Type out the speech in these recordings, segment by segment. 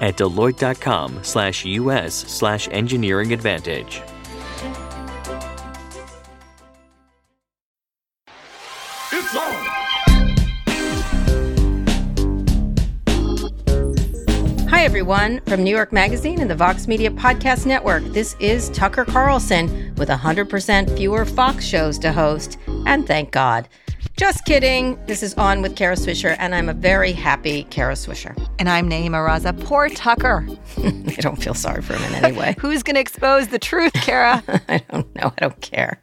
at deloitte.com slash us slash engineering advantage. It's on. Hi, everyone. From New York Magazine and the Vox Media Podcast Network, this is Tucker Carlson with 100% fewer Fox shows to host. And thank God. Just kidding. This is On with Kara Swisher, and I'm a very happy Kara Swisher. And I'm Nayeema Raza. Poor Tucker. I don't feel sorry for him in any way. Who's going to expose the truth, Kara? I don't know. I don't care.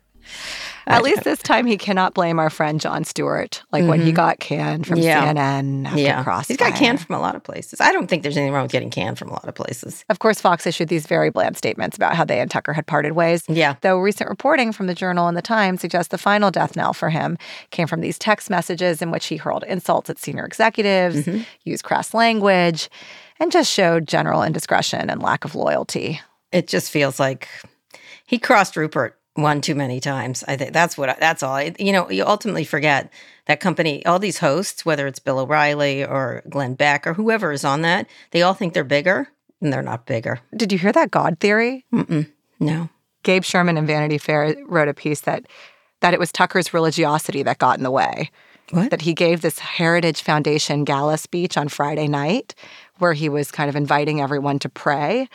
At least this time he cannot blame our friend Jon Stewart, like when he got canned from Mm-hmm. Yeah. CNN after Yeah. Crossfire. He's got canned from a lot of places. I don't think there's anything wrong with getting canned from a lot of places. Of course, Fox issued these very bland statements about how they and Tucker had parted ways. Yeah. Though recent reporting from the Journal and the Times suggests the final death knell for him came from these text messages in which he hurled insults at senior executives, Mm-hmm. used crass language, and just showed general indiscretion and lack of loyalty. It just feels like he crossed Rupert one too many times. I think that's what I, that's all. I, you know, you ultimately forget that company, all these hosts, whether it's Bill O'Reilly or Glenn Beck or whoever is on that, they all think they're bigger and they're not bigger. Did you hear that God theory? No. Gabe Sherman in Vanity Fair wrote a piece that that it was Tucker's religiosity that got in the way. What? That he gave this Heritage Foundation gala speech on Friday night where he was kind of inviting everyone to pray.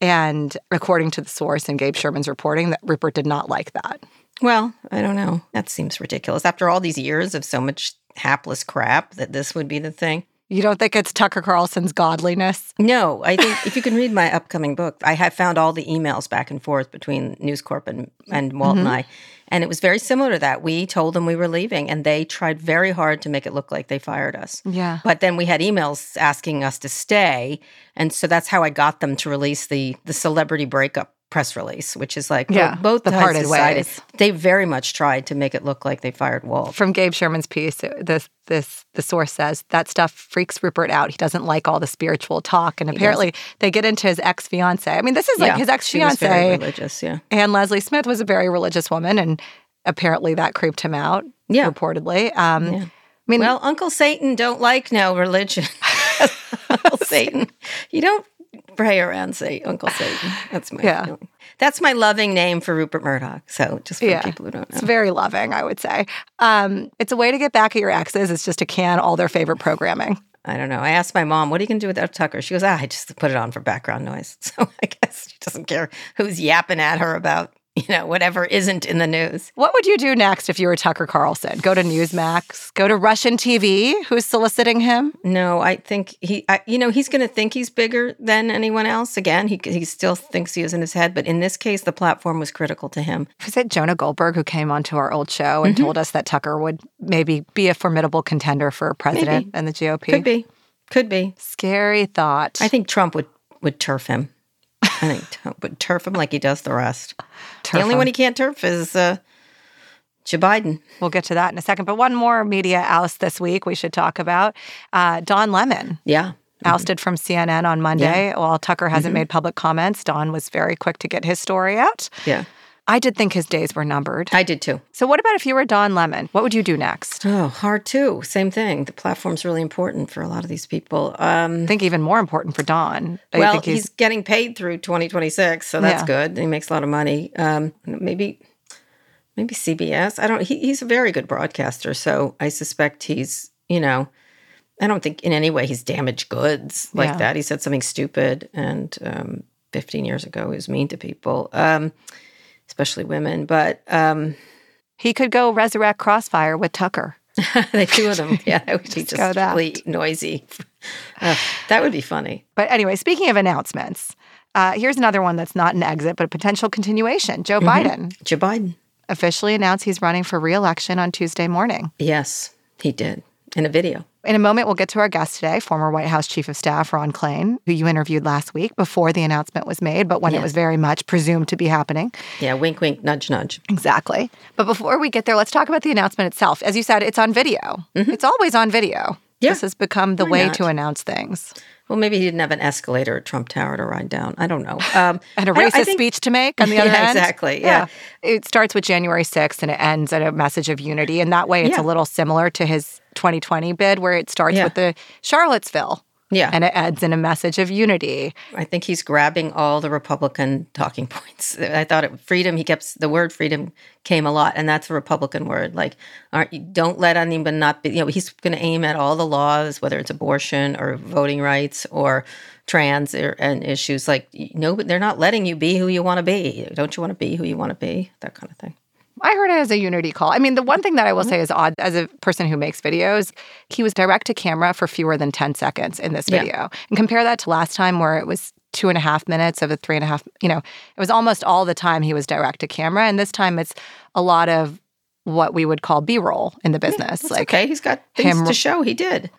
And according to the source in Gabe Sherman's reporting, that Rupert did not like that. Well, I don't know. That seems ridiculous. After all these years of so much hapless crap, that this would be the thing. You don't think it's Tucker Carlson's godliness? No, I think if you can read my upcoming book, I have found all the emails back and forth between News Corp and, and Walt and mm-hmm. I. And it was very similar to that. We told them we were leaving, and they tried very hard to make it look like they fired us. Yeah. But then we had emails asking us to stay. And so that's how I got them to release the the celebrity breakup press release, which is like Yeah, both the parted decided- ways. They very much tried to make it look like they fired Walt. From Gabe Sherman's piece, this this the source says that stuff freaks Rupert out. He doesn't like all the spiritual talk, and apparently they get into his ex fiance. I mean, this is like Yeah, his ex fiance. religious, yeah. And Lesley Smith was a very religious woman, and apparently that creeped him out. Yeah. reportedly. Um, Yeah. I mean, Well, Uncle Satan don't like no religion. Uncle Satan, you don't pray around say Uncle Satan. That's my Yeah. feeling. That's my loving name for Rupert Murdoch. So just for yeah, people who don't know, it's very loving. I would say um, it's a way to get back at your exes. It's just to can all their favorite programming. I don't know. I asked my mom, "What are you going to do without Tucker?" She goes, "Ah, I just put it on for background noise." So I guess she doesn't care who's yapping at her about you know whatever isn't in the news. What would you do next if you were Tucker Carlson? Go to Newsmax? Go to Russian TV? Who's soliciting him? No, I think he, I, you know, he's going to think he's bigger than anyone else. Again, he he still thinks he is in his head, but in this case, the platform was critical to him. Was it Jonah Goldberg who came onto our old show and mm-hmm. told us that Tucker would maybe be a formidable contender for president Maybe. in the GOP? Could be, could be. Scary thought. I think Trump would would turf him. I think Trump would turf him like he does the rest. the only him. one he can't turf is uh, Joe Biden. We'll get to that in a second. But one more media oust this week we should talk about. Uh, Don Lemon Yeah, ousted from CNN on Monday. While Tucker hasn't made public comments, Don was very quick to get his story out. yeah. I did think his days were numbered. I did too. So, what about if you were Don Lemon? What would you do next? Oh, hard too. Same thing. The platform's really important for a lot of these people. Um, I think even more important for Don. I well, think he's, getting paid through 2026, so that's Yeah. good. He makes a lot of money. Um, maybe, maybe CBS. I don't. He, he's a very good broadcaster, so I suspect he's. You know, I don't think in any way he's damaged goods like Yeah. that. He said something stupid, and um, 15 years ago he was mean to people, um, especially women. But um, he could go resurrect Crossfire with Tucker. they two of them, yeah, that would be Just really noisy. Uh, that would be funny. But anyway, speaking of announcements, uh, here's another one that's not an exit, but a potential continuation. Joe Mm-hmm. Biden Joe Biden. officially announced he's running for re-election on Tuesday morning. Yes, he did in a video. In a moment, we'll get to our guest today, former White House Chief of Staff Ron Klain, who you interviewed last week before the announcement was made, but when it was very much presumed to be happening. Yeah, wink, wink, nudge, nudge. Exactly. But before we get there, let's talk about the announcement itself. As you said, it's on video. It's always on video. Mm-hmm. Yeah. This has become the Why way not? to announce things. Well, maybe he didn't have an escalator at Trump Tower to ride down. I don't know. Um, And a racist think- speech to make on the other Yeah, end. exactly, yeah. It starts with January 6th and it ends at a message of unity. And that way it's Yeah. a little similar to his 2020 bid where it starts Yeah. with the Charlottesville Yeah, and it adds in a message of unity. I think he's grabbing all the Republican talking points. I thought it freedom. He kept the word freedom came a lot, and that's a Republican word. Like, aren't you? Don't let anyone not be. You know, he's going to aim at all the laws, whether it's abortion or voting rights or trans or, and issues. Like, no, they're not letting you be who you want to be. Don't you want to be who you want to be? That kind of thing. I heard it as a unity call. I mean, the one thing that I Mm-hmm. will say is odd as a person who makes videos, he was direct to camera for fewer than 10 seconds in this Yeah. video. And compare that to last time where it was two and a half minutes of a three and a half, you know, it was almost all the time he was direct to camera. And this time it's a lot of what we would call B roll in the business. It's like, okay, he's got things him- to show. He did.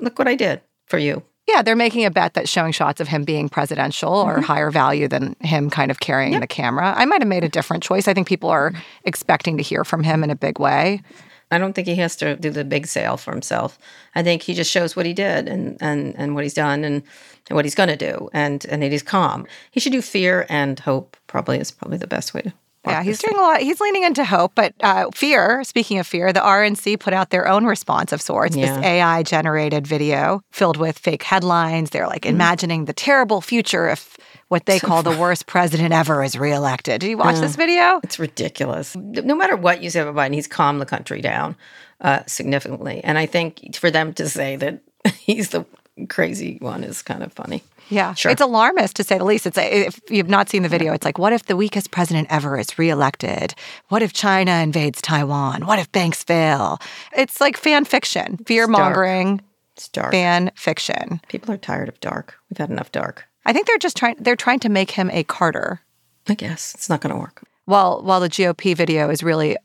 Look what I did for you. Yeah, they're making a bet that showing shots of him being presidential or Mm-hmm. higher value than him kind of carrying the camera. I might have made a different choice. I think people are expecting to hear from him in a big way. I don't think he has to do the big sale for himself. I think he just shows what he did and and and what he's done and, and what he's going to do and and that he's calm. He should do fear and hope. Probably is probably the best way to. Yeah, he's doing a lot. He's leaning into hope, but uh, fear. Speaking of fear, the RNC put out their own response of sorts. Yeah. This AI generated video filled with fake headlines. They're like Mm-hmm. imagining the terrible future if what they call the worst president ever is reelected. Did you watch this video? It's ridiculous. No matter what you say about Biden, he's calmed the country down uh, significantly. And I think for them to say that he's the crazy one is kind of funny. Yeah, Sure. it's alarmist to say the least. It's a, if you've not seen the video, it's like, what if the weakest president ever is reelected? What if China invades Taiwan? What if banks fail? It's like fan fiction, fear mongering, It's dark. fan fiction. People are tired of dark. We've had enough dark. I think they're just trying. They're trying to make him a Carter. I guess it's not going to work. While while the GOP video is really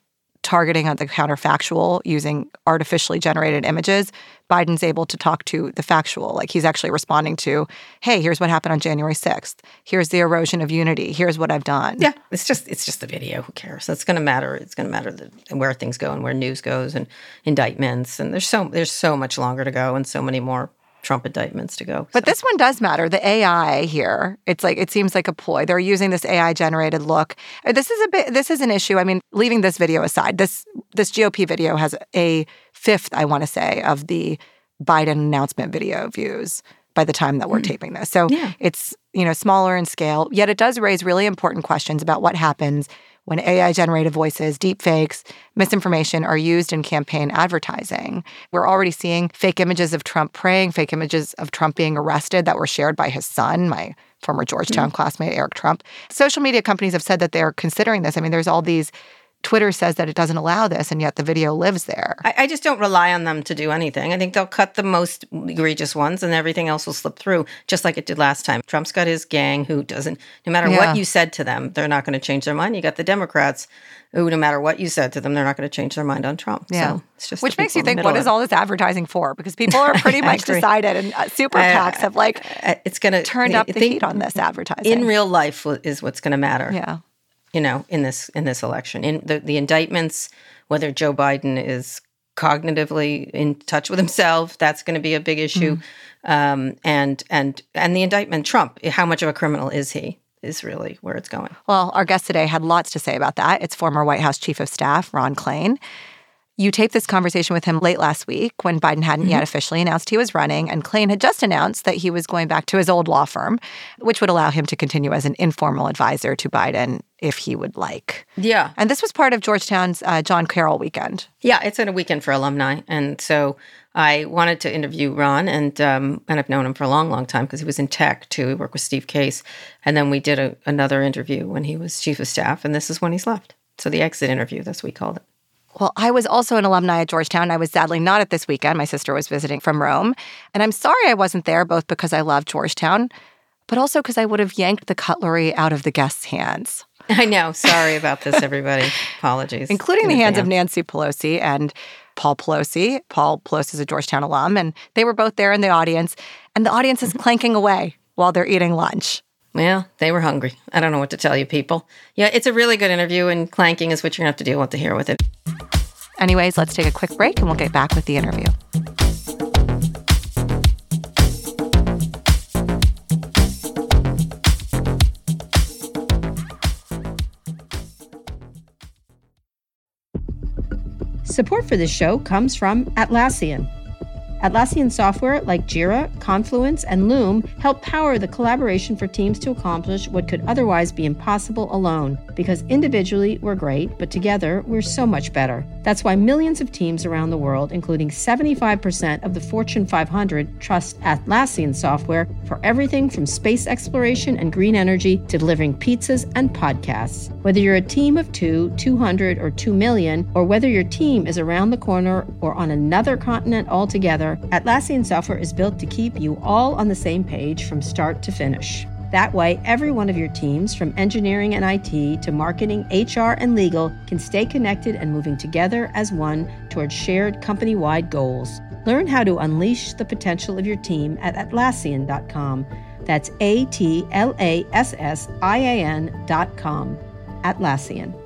targeting on the counterfactual using artificially generated images, Biden's able to talk to the factual. Like he's actually responding to, "Hey, here's what happened on January 6th. Here's the erosion of unity. Here's what I've done." Yeah, it's just it's just the video. Who cares? It's going to matter. It's going to matter the, where things go and where news goes and indictments. And there's so there's so much longer to go and so many more Trump indictments to go. But this one does matter. The AI here, it's like it seems like a ploy. They're using this AI generated look. Uh, This is a bit. This is an issue. I mean, leaving this video aside, this this GOP video has a fifth, I want to say, of the Biden announcement video views by the time that we're taping this. So Yeah. it's you know smaller in scale. Yet it does raise really important questions about what happens when AI generated voices, deepfakes, misinformation are used in campaign advertising. We're already seeing fake images of Trump praying, fake images of Trump being arrested that were shared by his son, my former Georgetown hmm. classmate, Eric Trump. Social media companies have said that they're considering this. I mean, there's all these, Twitter says that it doesn't allow this, and yet the video lives there. I, I just don't rely on them to do anything. I think they'll cut the most egregious ones, and everything else will slip through, just like it did last time. Trump's got his gang who doesn't. No matter Yeah. what you said to them, they're not going to change their mind. You got the Democrats who, no matter what you said to them, they're not going to change their mind on Trump. Yeah. So it's just Which makes you think, what is all this advertising for? Because people are pretty much decided, and uh, super PACs have like. It's going to turned up the heat on this advertising. in real life is what's going to matter. yeah. You know, in this in this election. In the, the indictments, whether Joe Biden is cognitively in touch with himself, that's going to be a big issue. Mm-hmm. Um, and and and the indictment, Trump, how much of a criminal is he? Is really where it's going. Well, our guest today had lots to say about that. It's former White House Chief of Staff, Ron Klain. You taped this conversation with him late last week when Biden hadn't yet officially announced he was running, and Klain had just announced that he was going back to his old law firm, which would allow him to continue as an informal advisor to Biden if he would like. Yeah, And this was part of Georgetown's uh, John Carroll weekend. yeah, it's a weekend for alumni, and so I wanted to interview Ron, and um, and I've known him for a long, long time because he was in tech too. He worked with Steve Case, and then we did a, another interview when he was chief of staff, and this is when he's left. So the exit interview, that's what we called it. Well, I was also an alumni at Georgetown. I was sadly not at this weekend. My sister was visiting from Rome. And I'm sorry I wasn't there, both because I love Georgetown, but also because I would have yanked the cutlery out of the guests' hands, I know. Sorry about this, everybody. Apologies. including in the hands of. Nancy Pelosi and Paul Pelosi. Paul Pelosi is a Georgetown alum, and they were both there in the audience. And the audience is mm-hmm. clanking away while they're eating lunch. Well, they were hungry. I don't know what to tell you, people. Yeah, it's a really good interview, and clanking is what you're going to have to deal with to hear with it. Anyways, let's take a quick break and we'll get back with the interview. Support for this show comes from Atlassian. Atlassian software like Jira, Confluence, and Loom help power the collaboration for teams to accomplish what could otherwise be impossible alone. Because individually, we're great, but together, we're so much better. That's why millions of teams around the world, including 75% of the Fortune 500, trust Atlassian software for everything from space exploration and green energy to delivering pizzas and podcasts. Whether you're a team of two, 200, or 2 million, or whether your team is around the corner or on another continent altogether, Atlassian software is built to keep you all on the same page from start to finish. That way, every one of your teams, from engineering and IT to marketing, HR, and legal, can stay connected and moving together as one towards shared company wide goals. Learn how to unleash the potential of your team at Atlassian.com. That's A T L A S S I A N.com. Atlassian.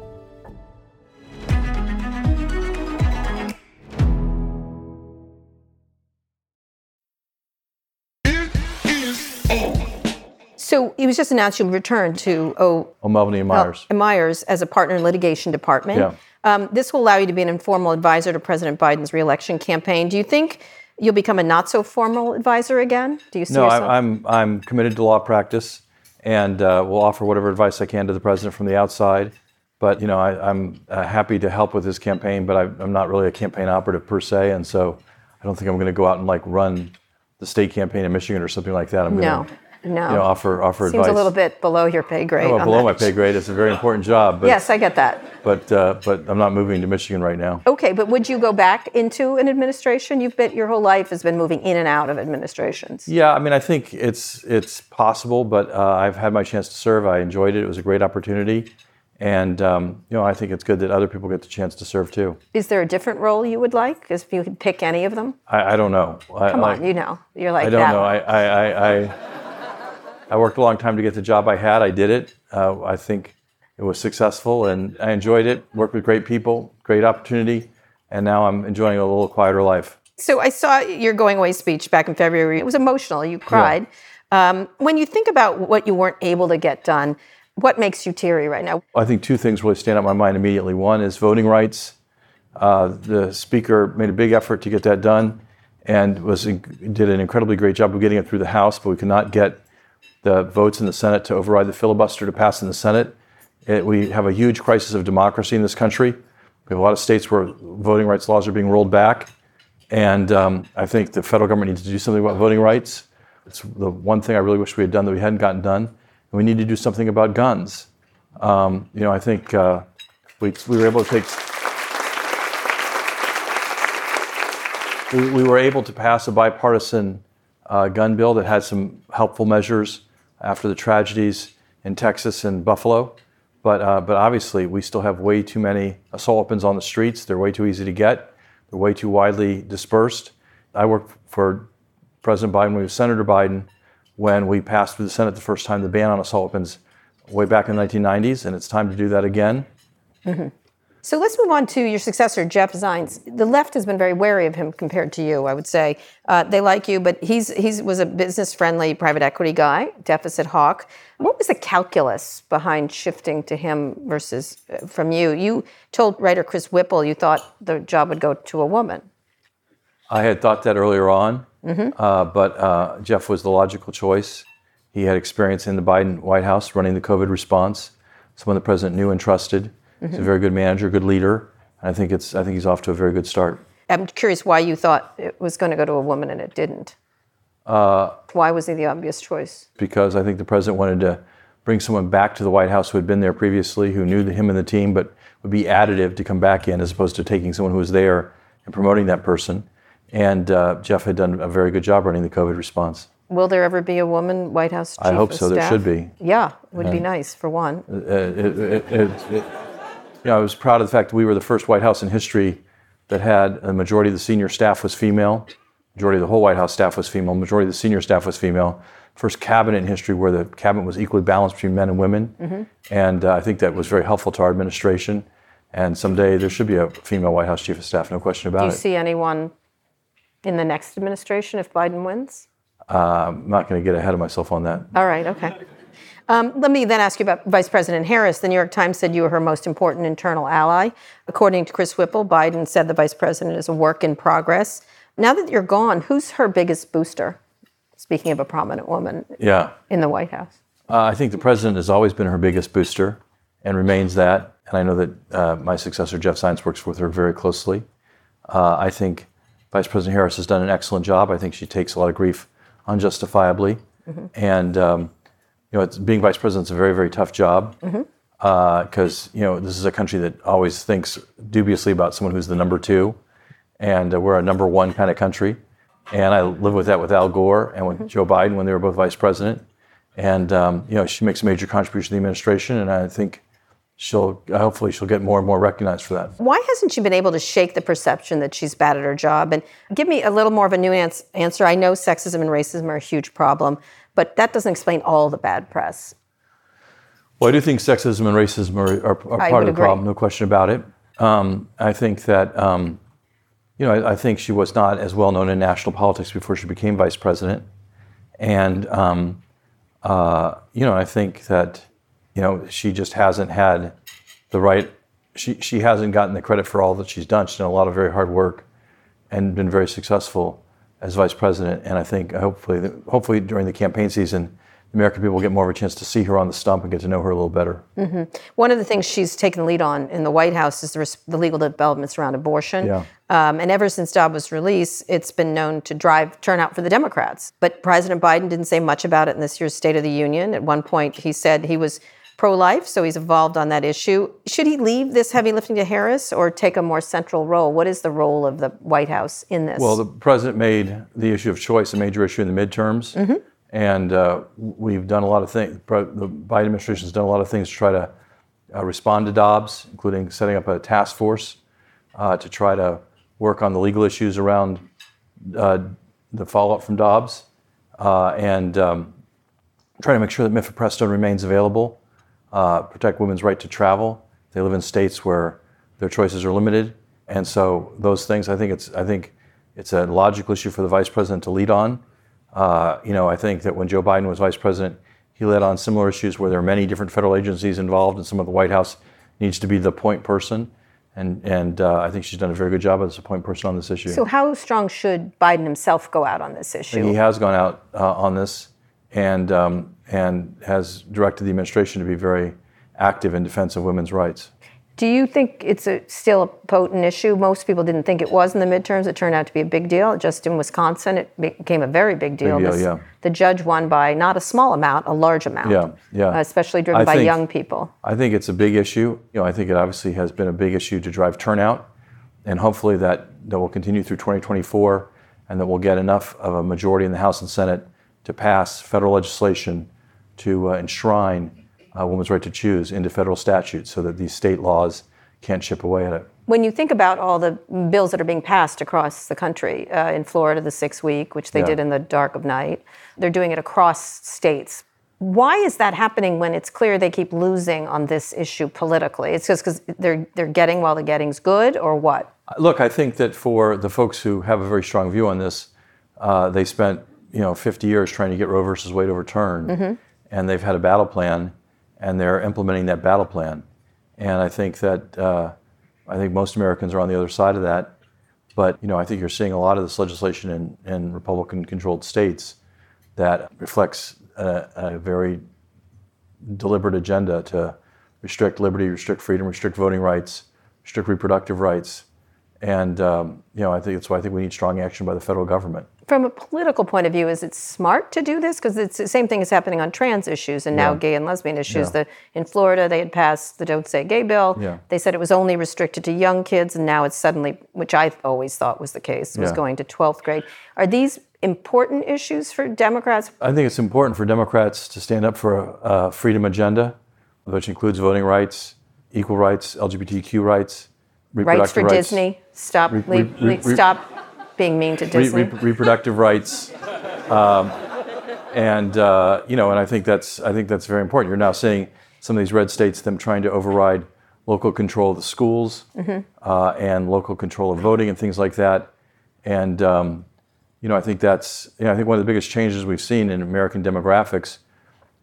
So it was just announced you'll return to O. O'Melveny and Myers. Myers as a partner in litigation department. Yeah. Um, this will allow you to be an informal advisor to President Biden's reelection campaign. Do you think you'll become a not so formal advisor again? Do you see no, yourself? I, I'm I'm committed to law practice, and uh, will offer whatever advice I can to the president from the outside. But you know, I, I'm uh, happy to help with his campaign, but I, I'm not really a campaign operative per se, and so I don't think I'm going to go out and like run the state campaign in Michigan or something like that. I'm no, to no. you know offer offer Seems advice. a little bit below your pay grade. Well, below that. my pay grade. It's a very important job, but Yes, I get that. but uh, but I'm not moving to Michigan right now. Okay, but would you go back into an administration? You've been your whole life has been moving in and out of administrations. Yeah, I mean, I think it's it's possible, but uh, I've had my chance to serve. I enjoyed it. It was a great opportunity, and um, you know, I think it's good that other people get the chance to serve too. Is there a different role you would like? If you could pick any of them, I, I don't know. I, come like, on, you know, you're like I don't know. I, I, I, I, I worked a long time to get the job I had. I did it. Uh, I think it was successful, and I enjoyed it. Worked with great people, great opportunity, and now I'm enjoying a little quieter life. So I saw your going away speech back in February. It was emotional. You cried. Um, when you think about what you weren't able to get done, what makes you teary right now? I think two things really stand out in my mind immediately. One is voting rights. Uh, the speaker made a big effort to get that done, and was did an incredibly great job of getting it through the House, but we could not get the votes in the Senate to override the filibuster to pass in the Senate. It, we have a huge crisis of democracy in this country. We have a lot of states where voting rights laws are being rolled back, and um, I think the federal government needs to do something about voting rights. It's the one thing I really wish we had done that we hadn't gotten done. And we need to do something about guns. Um, you know, I think uh, we, we were able to take. We, we were able to pass a bipartisan uh, gun bill that had some helpful measures after the tragedies in Texas and Buffalo. But, uh, but obviously, we still have way too many assault weapons on the streets. They're way too easy to get, they're way too widely dispersed. I worked for President Biden when he was Senator Biden when we passed through the Senate the first time the ban on assault weapons way back in the 1990s, and it's time to do that again. So let's move on to your successor, Jeff Zients. The left has been very wary of him compared to you. I would say uh, they like you, but he's he's was a business-friendly private equity guy, deficit hawk. What was the calculus behind shifting to him versus uh, from you? You told writer Chris Whipple you thought the job would go to a woman. I had thought that earlier on, uh, but uh, Jeff was the logical choice. He had experience in the Biden White House running the COVID response, someone the president knew and trusted. He's a very good manager, good leader, and I think it's I think he's off to a very good start. I'm curious why you thought it was going to go to a woman and it didn't. why was he the obvious choice? because I think the president wanted to bring someone back to the White House who had been there previously, who knew him and the team, but would be additive to come back in as opposed to taking someone who was there and promoting that person. And uh, Jeff had done a very good job running the COVID response. Will there ever be a woman White House chief I hope of so. There staff? should be. Yeah, it would be nice for one. Uh, it, it, it, you know, I was proud of the fact that we were the first White House in history that had a majority of the senior staff was female, majority of the whole White House staff was female, majority of the senior staff was female. First cabinet in history where the cabinet was equally balanced between men and women, Mm-hmm. and uh, I think that was very helpful to our administration. And someday there should be a female White House chief of staff, no question about it. Do you it. see anyone in the next administration if Biden wins? I'm not going to get ahead of myself on that. All right, okay. Um, let me then ask you about Vice President Harris. The New York Times said you were her most important internal ally. According to Chris Whipple, Biden said the vice president is a work in progress. Now that you're gone, who's her biggest booster? Speaking of a prominent woman Yeah. in the White House. Uh, I think the president has always been her biggest booster and remains that. And I know that uh, my successor, Jeff Zients, works with her very closely. Uh, I think Vice President Harris has done an excellent job. I think she takes a lot of grief unjustifiably. And, um, you know, it's, being vice president is a very, very tough job because, you know, this is a country that always thinks dubiously about someone who's the number two. And uh, we're a number one kind of country. And I live with that with Al Gore and with Joe Biden when they were both vice president. And um, you know, she makes a major contribution to the administration, and I think she'll hopefully she'll get more and more recognized for that. Why hasn't she been able to shake the perception that she's bad at her job? And give me a little more of a nuanced answer. I know sexism and racism are a huge problem, but that doesn't explain all the bad press. Well, I do think sexism and racism are, are, are part of the agree. problem, no question about it. Um, I think that um, you know I, I think she was not as well known in national politics before she became vice president, and um, uh, you know I think that you know she just hasn't had the right. She she hasn't gotten the credit for all that she's done. She's done a lot of very hard work, and been very successful as vice president. And I think hopefully hopefully during the campaign season, the American people will get more of a chance to see her on the stump and get to know her a little better. One of the things she's taken the lead on in the White House is the, res- the legal developments around abortion. Yeah. Um, and ever since Dobbs was released, it's been known to drive turnout for the Democrats. But President Biden didn't say much about it in this year's State of the Union. At one point, he said he was pro life, so he's evolved on that issue. Should he leave this heavy lifting to Harris or take a more central role? What is the role of the White House in this? Well, the president made the issue of choice a major issue in the midterms, Mm-hmm. and uh, we've done a lot of things. The Biden administration has done a lot of things to try to uh, respond to Dobbs, including setting up a task force uh, to try to work on the legal issues around uh, the follow-up from Dobbs, uh, and um, trying to make sure that mifepristone remains available, uh, protect women's right to travel. They live in states where their choices are limited, and so those things. I think it's I think it's a logical issue for the vice president to lead on. Uh, you know, I think that when Joe Biden was vice president, he led on similar issues where there are many different federal agencies involved, and some of the White House needs to be the point person. And and uh, I think she's done a very good job as a point person on this issue. so how strong should Biden himself go out on this issue? He has gone out uh, on this and, um, and has directed the administration to be very active in defense of women's rights. Do you think it's a, still a potent issue? Most people didn't think it was in the midterms. It turned out to be a big deal. Just in Wisconsin, it became a very big deal. deal, This- yeah. The judge won by not a small amount, a large amount. Yeah, yeah. Uh, especially driven I by think- young people. I think it's a big issue. You know, I think it obviously has been a big issue to drive turnout, and hopefully that, that will continue through 2024, and that we'll get enough of a majority in the House and Senate to pass federal legislation to uh, enshrine a woman's right to choose into federal statutes, so that these state laws can't chip away at it. When you think about all the bills that are being passed across the country, uh, in Florida, the six week, which they Yeah. did in the dark of night, they're doing it across states. Why is that happening when it's clear they keep losing on this issue politically? It's just because they're, they're getting while the getting's good, or what? Look, I think that for the folks who have a very strong view on this, uh, they spent you know 50 years trying to get Roe versus Wade overturned, and they've had a battle plan, and they're implementing that battle plan. And I think that uh, I think most Americans are on the other side of that. But you know, I think you're seeing a lot of this legislation in, in Republican-controlled states that reflects a, a very deliberate agenda to restrict liberty, restrict freedom, restrict voting rights, restrict reproductive rights. And um, you know, I think that's why I think we need strong action by the federal government. From a political point of view, is it smart to do this? Because it's the same thing is happening on trans issues and now gay and lesbian issues. Yeah. The, in Florida, they had passed the Don't Say Gay bill. Yeah. They said it was only restricted to young kids, and now it's suddenly, which I always thought was the case, was Yeah. going to 12th grade. Are these important issues for Democrats? I think it's important for Democrats to stand up for a, a freedom agenda, which includes voting rights, equal rights, LGBTQ rights, rights for reproductive Disney. Stop. Re- leave- re- leave- re- stop being mean to Disney. re- reproductive rights, um, and uh, you know, and I think that's I think that's very important. You're now seeing some of these red states them trying to override local control of the schools uh, and local control of voting and things like that. And um, you know, I think that's you know, I think one of the biggest changes we've seen in American demographics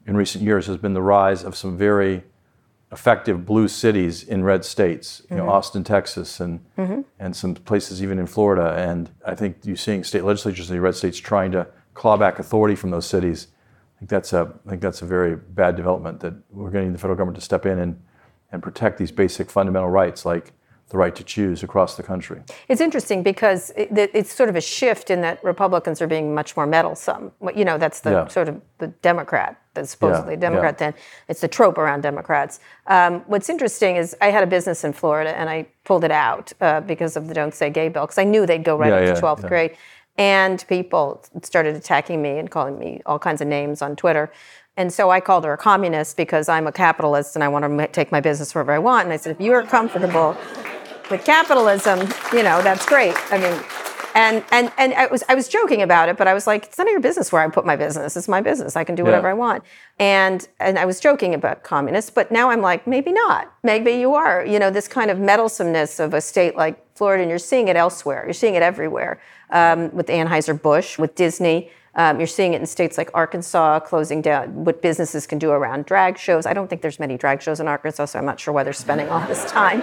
in recent years has been the rise of some very effective blue cities in red states, you know, mm-hmm. Austin, Texas, and mm-hmm. and some places even in Florida. And I think you're seeing state legislatures in the red states trying to claw back authority from those cities. I think that's a I think that's a very bad development that we're going to need the federal government to step in and and protect these basic fundamental rights like the right to choose across the country. It's interesting because it, it- it's sort of a shift in that Republicans are being much more meddlesome. You know, that's the Yeah. sort of the Democrat, that's supposedly Yeah, Democrat. yeah. Then it's the trope around Democrats. Um, what's interesting is I had a business in Florida and I pulled it out uh, because of the "Don't Say Gay" bill because I knew they'd go right Yeah, up to 12th yeah. grade, and people started attacking me and calling me all kinds of names on Twitter. And so I called her a communist because I'm a capitalist and I want to take my business wherever I want. And I said, if you are comfortable with capitalism, you know, that's great. I mean, and and and I was I was joking about it, but I was like, it's none of your business where I put my business. It's my business. I can do whatever Yeah. I want. And and I was joking about communists, but now I'm like, maybe not. Maybe you are. You know, this kind of meddlesomeness of a state like Florida, and you're seeing it elsewhere. You're seeing it everywhere um, with Anheuser Busch, with Disney. Um, you're seeing it in states like Arkansas closing down what businesses can do around drag shows. I don't think there's many drag shows in Arkansas, so I'm not sure why they're spending all this time.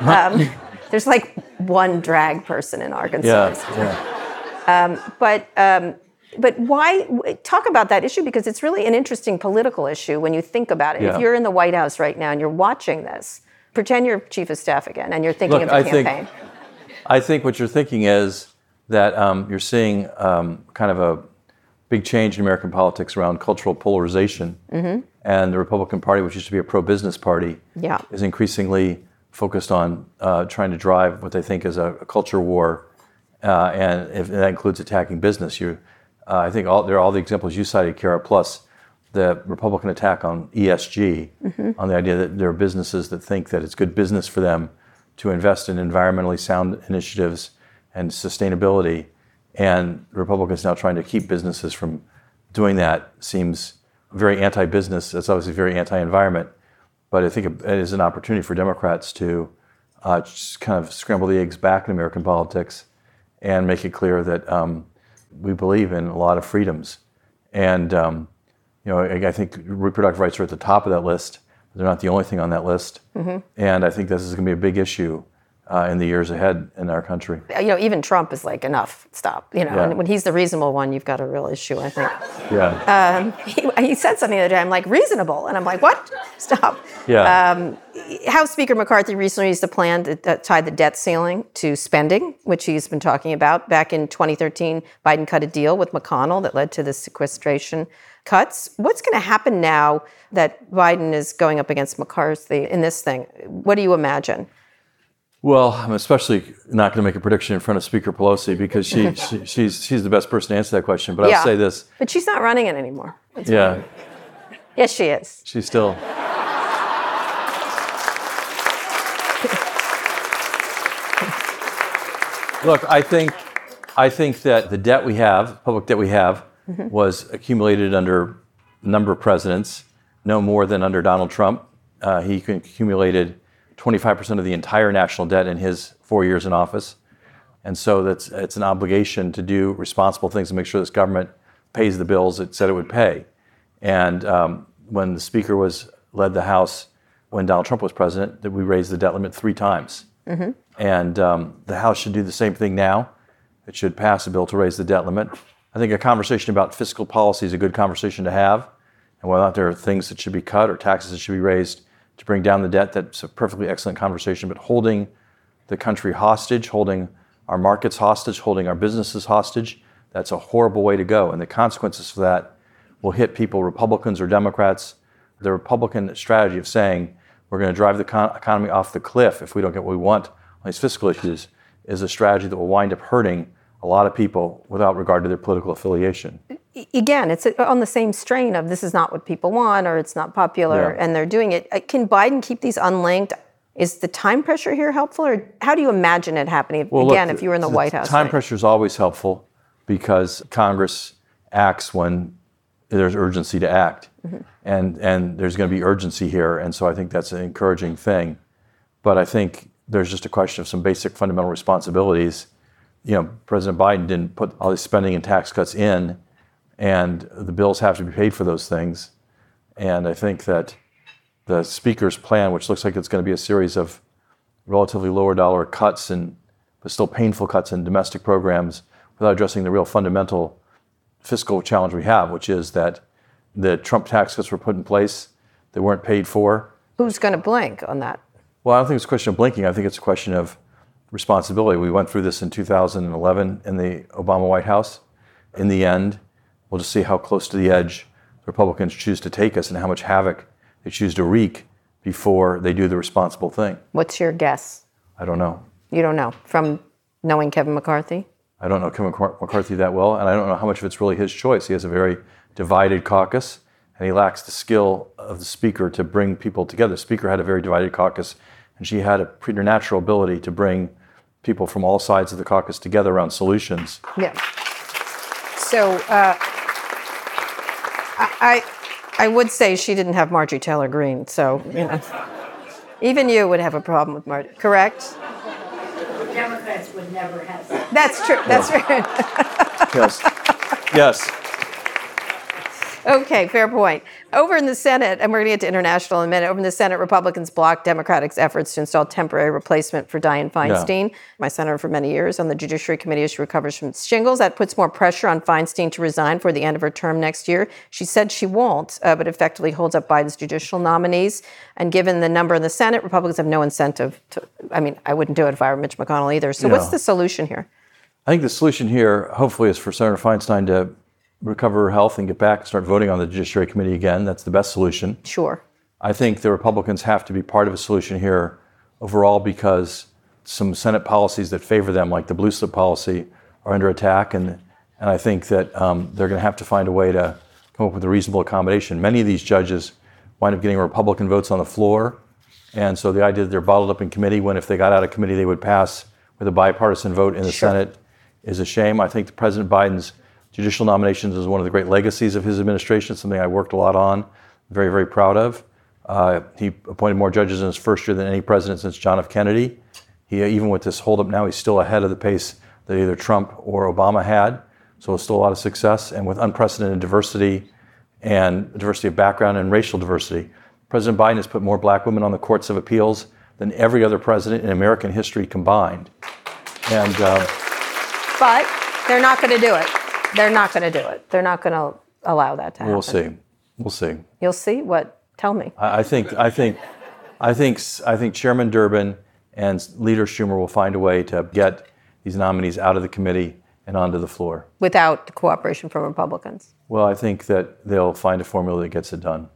Um, there's like one drag person in Arkansas. Yeah, yeah. But um, but why talk about that issue? Because it's really an interesting political issue when you think about it. Yeah. If you're in the White House right now and you're watching this, pretend you're chief of staff again and you're thinking Look, of the I think- I think what you're thinking is that um, you're seeing um, kind of a big change in American politics around cultural polarization. And the Republican Party, which used to be a pro business party, Yeah. is increasingly focused on uh, trying to drive what they think is a, a culture war. Uh, and if that includes attacking business, you, uh, I think all, there are all the examples you cited, Kara, plus the Republican attack on ESG, on the idea that there are businesses that think that it's good business for them to invest in environmentally sound initiatives and sustainability. And Republicans now trying to keep businesses from doing that seems very anti business. It's obviously very anti environment. But I think it is an opportunity for Democrats to uh, just kind of scramble the eggs back in American politics and make it clear that um, we believe in a lot of freedoms. And um, you know, I, I think reproductive rights are at the top of that list. They're not the only thing on that list. And I think this is going to be a big issue uh, in the years ahead in our country. You know, even Trump is like, enough, stop. You know, Yeah. and when he's the reasonable one, you've got a real issue, I think. Yeah. he, he said something the other day. I'm like, reasonable, and I'm like, what? Stop. yeah. House Speaker McCarthy recently used a plan that, that tied the debt ceiling to spending, which he's been talking about. Back in 2013, Biden cut a deal with McConnell that led to the sequestration cuts. What's going to happen now that Biden is going up against McCarthy in this thing? What do you imagine? Well, I'm especially not going to make a prediction in front of Speaker Pelosi because she, she she's she's the best person to answer that question. But Yeah. I'll say this: But she's not running it anymore. Yeah, Yes, she is. she's still. Look, I think I think that the debt we have, public debt we have, was accumulated under a number of presidents, no more than under Donald Trump. Uh, he accumulated 25% of the entire national debt in his four years in office. And so that's it's an obligation to do responsible things to make sure this government pays the bills it said it would pay. And um, when the speaker was led the House when Donald Trump was president, that we raised the debt limit three times. And um, the House should do the same thing now. It should pass a bill to raise the debt limit. I think a conversation about fiscal policy is a good conversation to have, and whether or not there are things that should be cut or taxes that should be raised to bring down the debt. That's a perfectly excellent conversation. But holding the country hostage, holding our markets hostage, holding our businesses hostage, that's a horrible way to go. And the consequences for that will hit people, Republicans or Democrats. The Republican strategy of saying we're going to drive the con- economy off the cliff if we don't get what we want on these fiscal issues is a strategy that will wind up hurting a lot of people without regard to their political affiliation. again, it's on the same strain of this is not what people want or it's not popular Yeah. and they're doing it. Uh, Can Biden keep these unlinked? Is the time pressure here helpful, or how do you imagine it happening? Well, look, Again, if you were in the, White House, time right? pressure is always helpful because Congress acts when there's urgency to act, Mm-hmm. and and there's going to be urgency here, and so I think that's an encouraging thing. But I think there's just a question of some basic fundamental responsibilities. You know, President Biden didn't put all these spending and tax cuts in, and the bills have to be paid for those things. And I think that the speaker's plan, which looks like it's going to be a series of relatively lower dollar cuts and but still painful cuts in domestic programs without addressing the real fundamental fiscal challenge we have, which is that the Trump tax cuts were put in place, they weren't paid for. Who's going to blink on that? Well, I don't think it's a question of blinking. I think it's a question of responsibility. We went through this in 2011 in the Obama White House. In the end, we'll just see how close to the edge the Republicans choose to take us and how much havoc they choose to wreak before they do the responsible thing. What's your guess? I don't know. You don't know from knowing Kevin McCarthy. I don't know Kevin McCarthy that well, and I don't know how much of it's really his choice. He has a very divided caucus, and he lacks the skill of the speaker to bring people together. The speaker had a very divided caucus, and she had a preternatural ability to bring people from all sides of the caucus together around solutions. Yeah. So uh, I, I, I would say she didn't have Marjorie Taylor Greene. So you know, even you would have a problem with Marjorie. Correct? Democrats would never have that. That's true. That's right. Yes. yes. Okay, fair point. Over in the Senate, and we're going to get to international in a minute. Over in the Senate, Republicans blocked Democrats' efforts to install temporary replacement for Dianne Feinstein, my senator for many years on the Judiciary Committee as she recovers from shingles. That puts more pressure on Feinstein to resign for the end of her term next year. She said she won't, uh, but effectively holds up Biden's judicial nominees. And given the number in the Senate, Republicans have no incentive to. I mean, I wouldn't do it if I were Mitch McConnell either. So, what's the solution here? I think the solution here, hopefully, is for Senator Feinstein to recover her health and get back and start voting on the Judiciary Committee again. That's the best solution. Sure. I think the Republicans have to be part of a solution here overall because some Senate policies that favor them, like the blue slip policy, are under attack. And, and I think that um, they're going to have to find a way to come up with a reasonable accommodation. Many of these judges wind up getting Republican votes on the floor. And so the idea that they're bottled up in committee when if they got out of committee they would pass with a bipartisan vote in the Sure. Senate is a shame. I think the President Biden's judicial nominations is one of the great legacies of his administration, something I worked a lot on, very, very proud of. Uh, he appointed more judges in his first year than any president since John F. Kennedy. He, even with this holdup now, he's still ahead of the pace that either Trump or Obama had. So it's still a lot of success. And with unprecedented diversity and diversity of background and racial diversity, President Biden has put more black women on the courts of appeals than every other president in American history combined. And uh, But they're not going to do it. They're not going to do it. They're not going to allow that to happen. we'll see. We'll see. You'll see. What? Tell me. I I think I think I think I think Chairman Durbin and Leader Schumer will find a way to get these nominees out of the committee and onto the floor. Without the cooperation from Republicans. Well, I think that they'll find a formula that gets it done.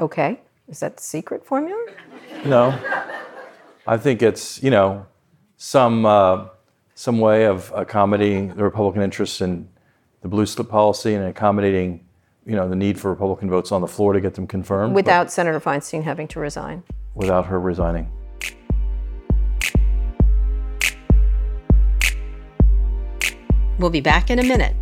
Okay. Is that the secret formula? No, I think it's you know some uh, some way of accommodating the Republican interests in the blue slip policy and accommodating you know the need for Republican votes on the floor to get them confirmed Without Senator Feinstein having to resign. without her resigning. We'll be back in a minute.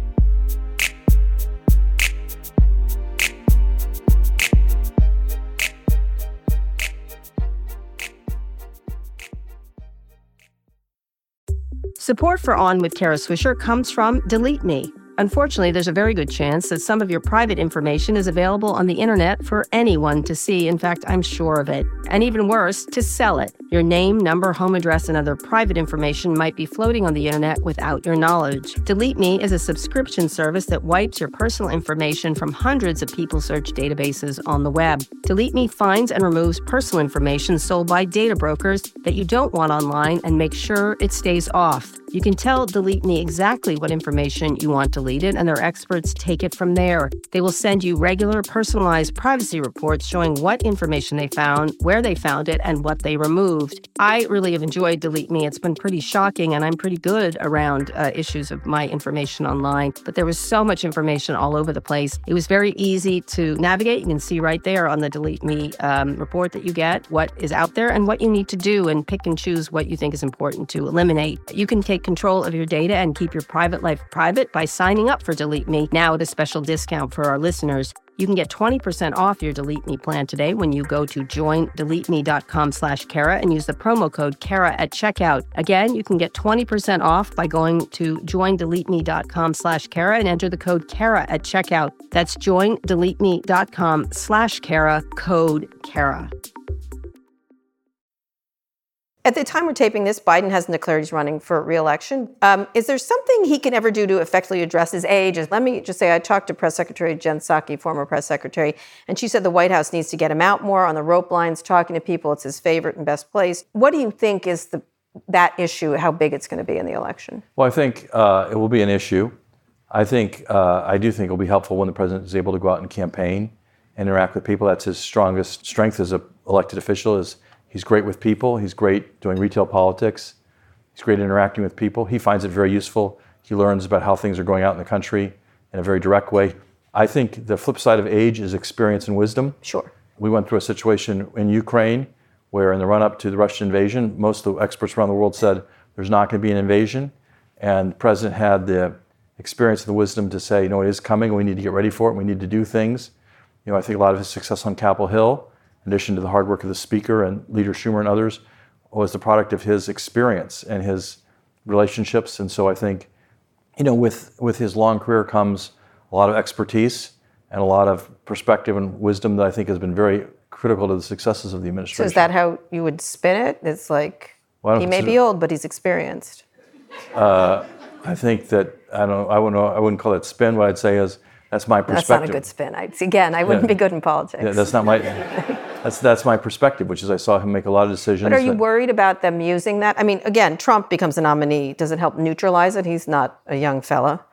Support for On with Kara Swisher comes from Delete Me. Unfortunately, there's a very good chance that some of your private information is available on the internet for anyone to see. In fact, I'm sure of it. And even worse, to sell it. Your name, number, home address, and other private information might be floating on the internet without your knowledge. Delete Me is a subscription service that wipes your personal information from hundreds of people search databases on the web. Delete Me finds and removes personal information sold by data brokers that you don't want online and makes sure it stays off. You can tell Delete Me exactly what information you want deleted and their experts take it from there. They will send you regular, personalized privacy reports showing what information they found, where they found it, and what they removed. I really have enjoyed Delete Me. It's been pretty shocking, and I'm pretty good around uh, issues of my information online. But there was so much information all over the place. It was very easy to navigate. You can see right there on the Delete Me um, report that you get what is out there and what you need to do, and pick and choose what you think is important to eliminate. You can take control of your data and keep your private life private by signing up for Delete Me now at a special discount for our listeners. You can get 20% off your Delete Me plan today when you go to joindeleteme.com slash Kara and use the promo code Kara at checkout. Again, you can get 20% off by going to joindeleteme.com slash Kara and enter the code Kara at checkout. That's joindeleteme.com slash Kara, code Kara. At the time we're taping this, Biden hasn't declared he's running for reelection. Um, is there something he can ever do to effectively address his age? Let me just say, I talked to Press Secretary Jen Psaki, former press secretary, and she said the White House needs to get him out more on the rope lines, talking to people. It's his favorite and best place. What do you think is the that issue? How big it's going to be in the election? Well, I think uh, it will be an issue. I think uh, I do think it will be helpful when the president is able to go out and campaign, and interact with people. That's his strongest strength as an elected official. Is He's great with people. He's great doing retail politics. He's great interacting with people. He finds it very useful. He learns about how things are going out in the country in a very direct way. I think the flip side of age is experience and wisdom. Sure. We went through a situation in Ukraine where, in the run up to the Russian invasion, most of the experts around the world said there's not going to be an invasion. And the president had the experience and the wisdom to say, you know, it is coming. We need to get ready for it. We need to do things. You know, I think a lot of his success on Capitol Hill in addition to the hard work of the speaker and Leader Schumer and others, was the product of his experience and his relationships. And so I think, you know, with, with his long career comes a lot of expertise and a lot of perspective and wisdom that I think has been very critical to the successes of the administration. So is that how you would spin it? It's like well, he may be old, but he's experienced. Uh, I think that I don't. I wouldn't. I wouldn't call it spin. What I'd say is that's my perspective. That's not a good spin. I, again, I wouldn't yeah. be good in politics. Yeah, that's not my. that's that's my perspective, which is I saw him make a lot of decisions. But are you worried about them using that? I mean, again, Trump becomes a nominee. Does it help neutralize it? He's not a young fella.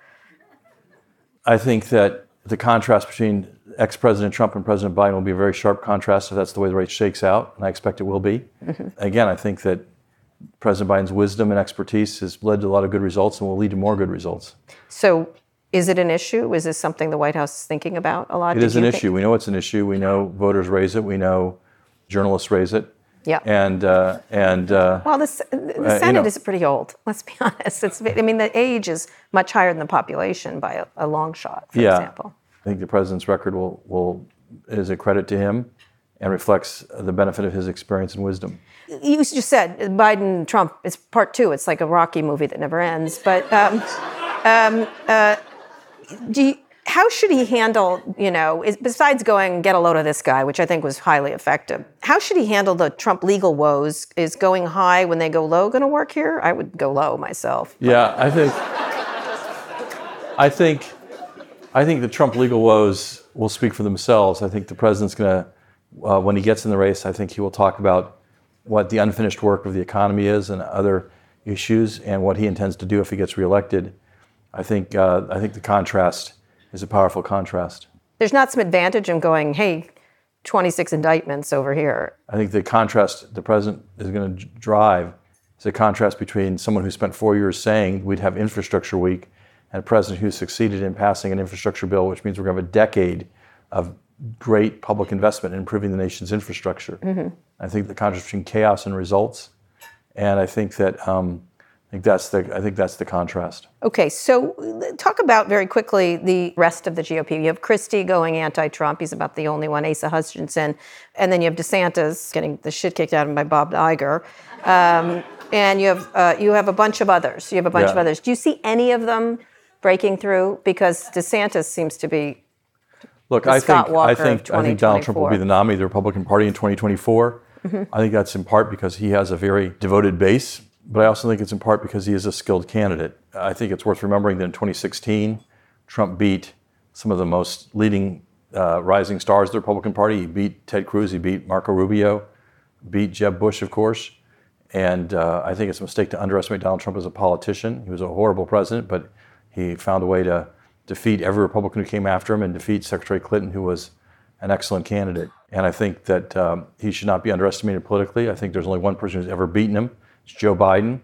I think that the contrast between ex-President Trump and President Biden will be a very sharp contrast if that's the way the race shakes out, and I expect it will be. Mm-hmm. Again, I think that President Biden's wisdom and expertise has led to a lot of good results and will lead to more good results. So is it an issue? Is this something the White House is thinking about a lot? It is an think? issue. We know it's an issue. We know voters raise it. We know journalists raise it. Yeah. And uh, and uh, well, the, the uh, Senate you know. is pretty old. Let's be honest. It's I mean the age is much higher than the population by a, a long shot. For yeah. example. I think the president's record will will is a credit to him, and reflects the benefit of his experience and wisdom. You just said Biden Trump is part two. It's like a Rocky movie that never ends. But um, um, uh, you, how should he handle, you know, is, besides going get a load of this guy, which I think was highly effective? How should he handle the Trump legal woes? Is going high when they go low going to work here? I would go low myself. But. Yeah, I think. I think, I think the Trump legal woes will speak for themselves. I think the president's going to, uh, when he gets in the race, I think he will talk about what the unfinished work of the economy is and other issues, and what he intends to do if he gets reelected. I think uh, I think the contrast is a powerful contrast. There's not some advantage in going, hey, 26 indictments over here. I think the contrast the president is going to drive is a contrast between someone who spent four years saying we'd have infrastructure week and a president who succeeded in passing an infrastructure bill, which means we're going to have a decade of great public investment in improving the nation's infrastructure. Mm-hmm. I think the contrast between chaos and results, and I think that um, think that's the I think that's the contrast. Okay, so talk about very quickly the rest of the GOP. You have Christie going anti-Trump; he's about the only one. Asa Hutchinson, and then you have DeSantis getting the shit kicked out of him by Bob Iger, um, and you have uh, you have a bunch of others. You have a bunch yeah. of others. Do you see any of them breaking through? Because DeSantis seems to be. Look, I think I think I think Donald Trump will be the nominee of the Republican Party in 2024. Mm-hmm. I think that's in part because he has a very devoted base but I also think it's in part because he is a skilled candidate. I think it's worth remembering that in 2016, Trump beat some of the most leading uh, rising stars of the Republican Party. He beat Ted Cruz, he beat Marco Rubio, beat Jeb Bush, of course. And uh, I think it's a mistake to underestimate Donald Trump as a politician. He was a horrible president, but he found a way to defeat every Republican who came after him and defeat Secretary Clinton, who was an excellent candidate. And I think that um, he should not be underestimated politically. I think there's only one person who's ever beaten him. It's Joe Biden.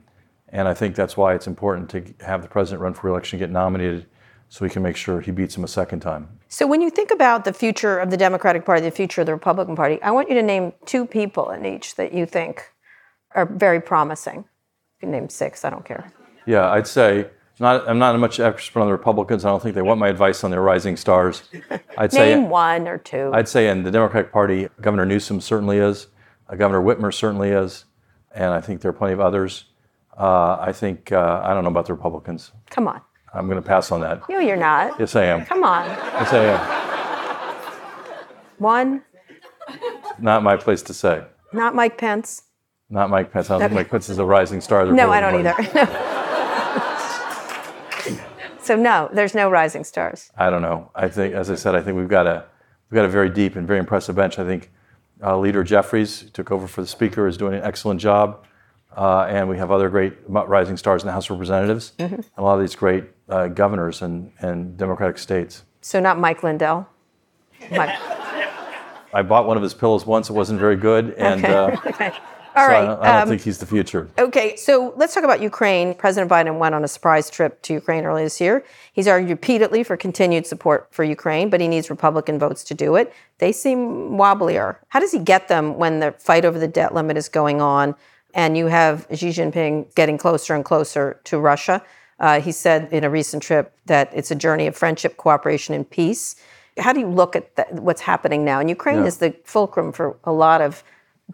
And I think that's why it's important to have the president run for election, get nominated, so we can make sure he beats him a second time. So, when you think about the future of the Democratic Party, the future of the Republican Party, I want you to name two people in each that you think are very promising. You can name six, I don't care. Yeah, I'd say not, I'm not much expert on the Republicans. I don't think they want my advice on their rising stars. I'd say name one or two. I'd say in the Democratic Party, Governor Newsom certainly is. Uh, Governor Whitmer certainly is, and I think there are plenty of others. Uh, I think uh, I don't know about the Republicans. Come on. I'm going to pass on that. No, you're not. Yes, I am. Come on. Yes, I am. One. Not my place to say. Not Mike Pence. Not Mike Pence. I don't okay. think Mike Pence is a rising star. No, I don't either. so no, there's no rising stars. I don't know. I think, as I said, I think we've got a we've got a very deep and very impressive bench. I think uh, Leader Jeffries took over for the Speaker is doing an excellent job. Uh, and we have other great rising stars in the House of Representatives, mm-hmm. and a lot of these great uh, governors and, and Democratic states. So not Mike Lindell. Mike. I bought one of his pillows once. It wasn't very good, and okay. Uh, okay. All so right. I don't, I don't um, think he's the future. Okay, so let's talk about Ukraine. President Biden went on a surprise trip to Ukraine earlier this year. He's argued repeatedly for continued support for Ukraine, but he needs Republican votes to do it. They seem wobblier. How does he get them when the fight over the debt limit is going on? and you have Xi Jinping getting closer and closer to Russia. Uh, he said in a recent trip that it's a journey of friendship, cooperation, and peace. How do you look at that, what's happening now? And Ukraine yeah. is the fulcrum for a lot of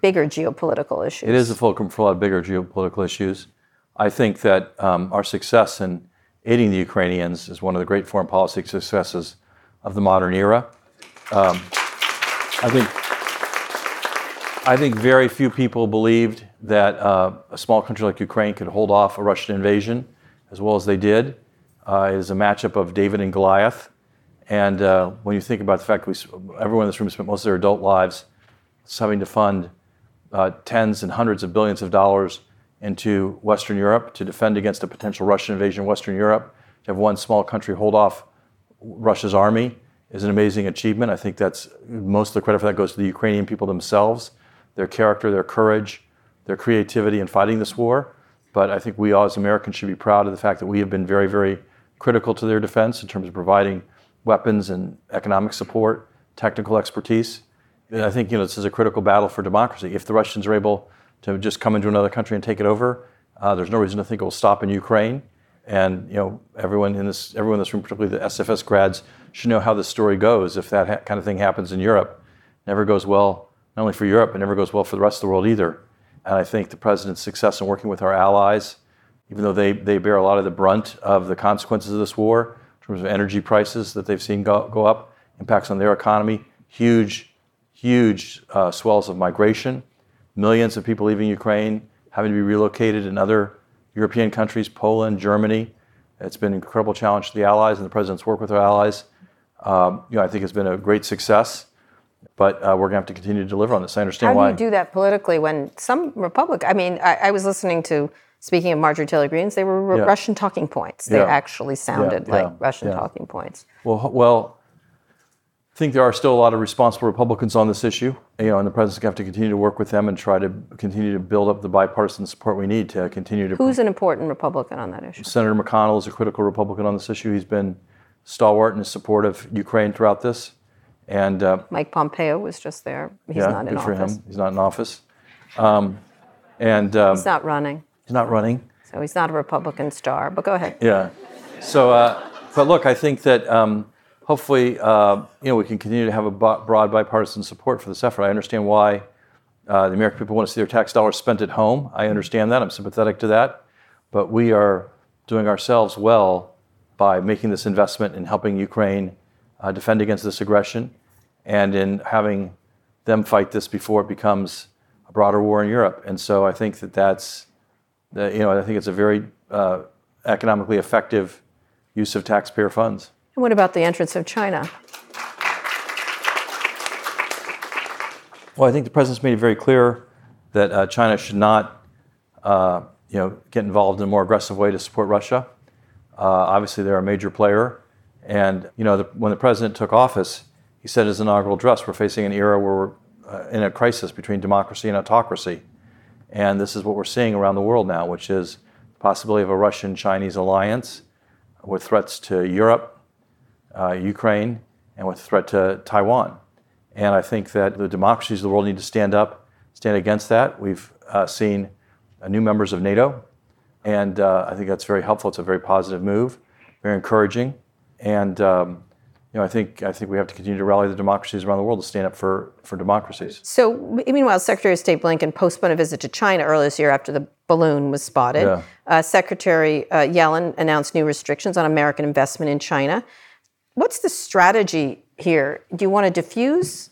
bigger geopolitical issues. It is the fulcrum for a lot of bigger geopolitical issues. I think that um, our success in aiding the Ukrainians is one of the great foreign policy successes of the modern era. Um, I think I think very few people believed that uh, a small country like Ukraine could hold off a Russian invasion as well as they did. Uh, it is a matchup of David and Goliath. And uh, when you think about the fact that we, everyone in this room spent most of their adult lives having to fund uh, tens and hundreds of billions of dollars into Western Europe to defend against a potential Russian invasion of Western Europe, to have one small country hold off Russia's army is an amazing achievement. I think that's most of the credit for that goes to the Ukrainian people themselves their character, their courage, their creativity in fighting this war. But I think we all as Americans should be proud of the fact that we have been very, very critical to their defense in terms of providing weapons and economic support, technical expertise. I think you know this is a critical battle for democracy. If the Russians are able to just come into another country and take it over, uh, there's no reason to think it will stop in Ukraine. And you know, everyone in this, everyone in this room, particularly the SFS grads, should know how this story goes. If that ha- kind of thing happens in Europe, never goes well not only for Europe, it never goes well for the rest of the world either. And I think the president's success in working with our allies, even though they, they bear a lot of the brunt of the consequences of this war, in terms of energy prices that they've seen go, go up, impacts on their economy, huge, huge uh, swells of migration, millions of people leaving Ukraine, having to be relocated in other European countries, Poland, Germany. It's been an incredible challenge to the allies and the president's work with our allies. Um, you know, I think it's been a great success. But uh, we're going to have to continue to deliver on this. I understand How why. How do you do that politically when some Republic? I mean, I, I was listening to speaking of Marjorie Taylor Greene's, they were yeah. Russian talking points. They yeah. actually sounded yeah. like Russian talking points. Well, well, think there are still a lot of responsible Republicans on this issue. You know, and the president's going to have to continue to work with them and try to continue to build up the bipartisan support we need to continue to. Who's an important Republican on that issue? Senator McConnell is a critical Republican on this issue. He's been stalwart in his support of Ukraine throughout this. And uh, Mike Pompeo was just there. He's yeah, not in good for office. him. He's not in office. Um, and um, he's not running. He's not running. So he's not a Republican star. But go ahead. Yeah. So, uh, but look, I think that um, hopefully, uh, you know, we can continue to have a broad bipartisan support for this effort. I understand why uh, the American people want to see their tax dollars spent at home. I understand that. I'm sympathetic to that. But we are doing ourselves well by making this investment in helping Ukraine uh, defend against this aggression and in having them fight this before it becomes a broader war in Europe. And so I think that that's, you know, I think it's a very uh, economically effective use of taxpayer funds. And what about the entrance of China? Well, I think the president's made it very clear that uh, China should not, uh, you know, get involved in a more aggressive way to support Russia. Uh, obviously, they're a major player And you know, the, when the president took office, he said in his inaugural address, "We're facing an era where we're uh, in a crisis between democracy and autocracy." And this is what we're seeing around the world now, which is the possibility of a Russian-Chinese alliance with threats to Europe, uh, Ukraine, and with the threat to Taiwan. And I think that the democracies of the world need to stand up, stand against that. We've uh, seen uh, new members of NATO, and uh, I think that's very helpful. It's a very positive move, very encouraging, and um, you know, I think I think we have to continue to rally the democracies around the world to stand up for for democracies. So, meanwhile, Secretary of State Blinken postponed a visit to China earlier this year after the balloon was spotted. Yeah. Uh, Secretary uh, Yellen announced new restrictions on American investment in China. What's the strategy here? Do you want to diffuse